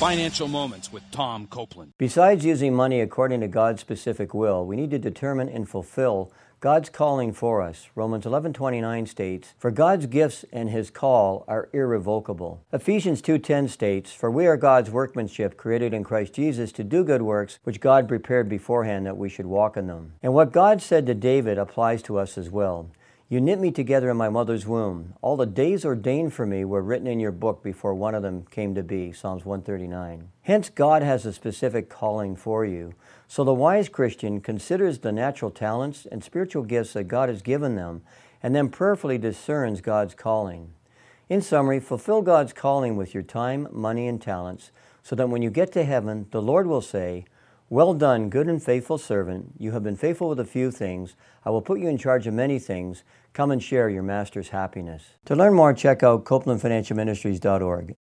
Financial Moments with Tom Copeland. Besides using money according to God's specific will, we need to determine and fulfill God's calling for us. Romans 11:29 states, "For God's gifts and his call are irrevocable." Ephesians 2:10 states, "For we are God's workmanship, created in Christ Jesus to do good works which God prepared beforehand that we should walk in them." And what God said to David applies to us as well. You knit me together in my mother's womb. All the days ordained for me were written in your book before one of them came to be. Psalms 139. Hence, God has a specific calling for you. So the wise Christian considers the natural talents and spiritual gifts that God has given them and then prayerfully discerns God's calling. In summary, fulfill God's calling with your time, money, and talents so that when you get to heaven, the Lord will say, well done, good and faithful servant. You have been faithful with a few things. I will put you in charge of many things. Come and share your master's happiness. To learn more, check out CopelandFinancialMinistries.org.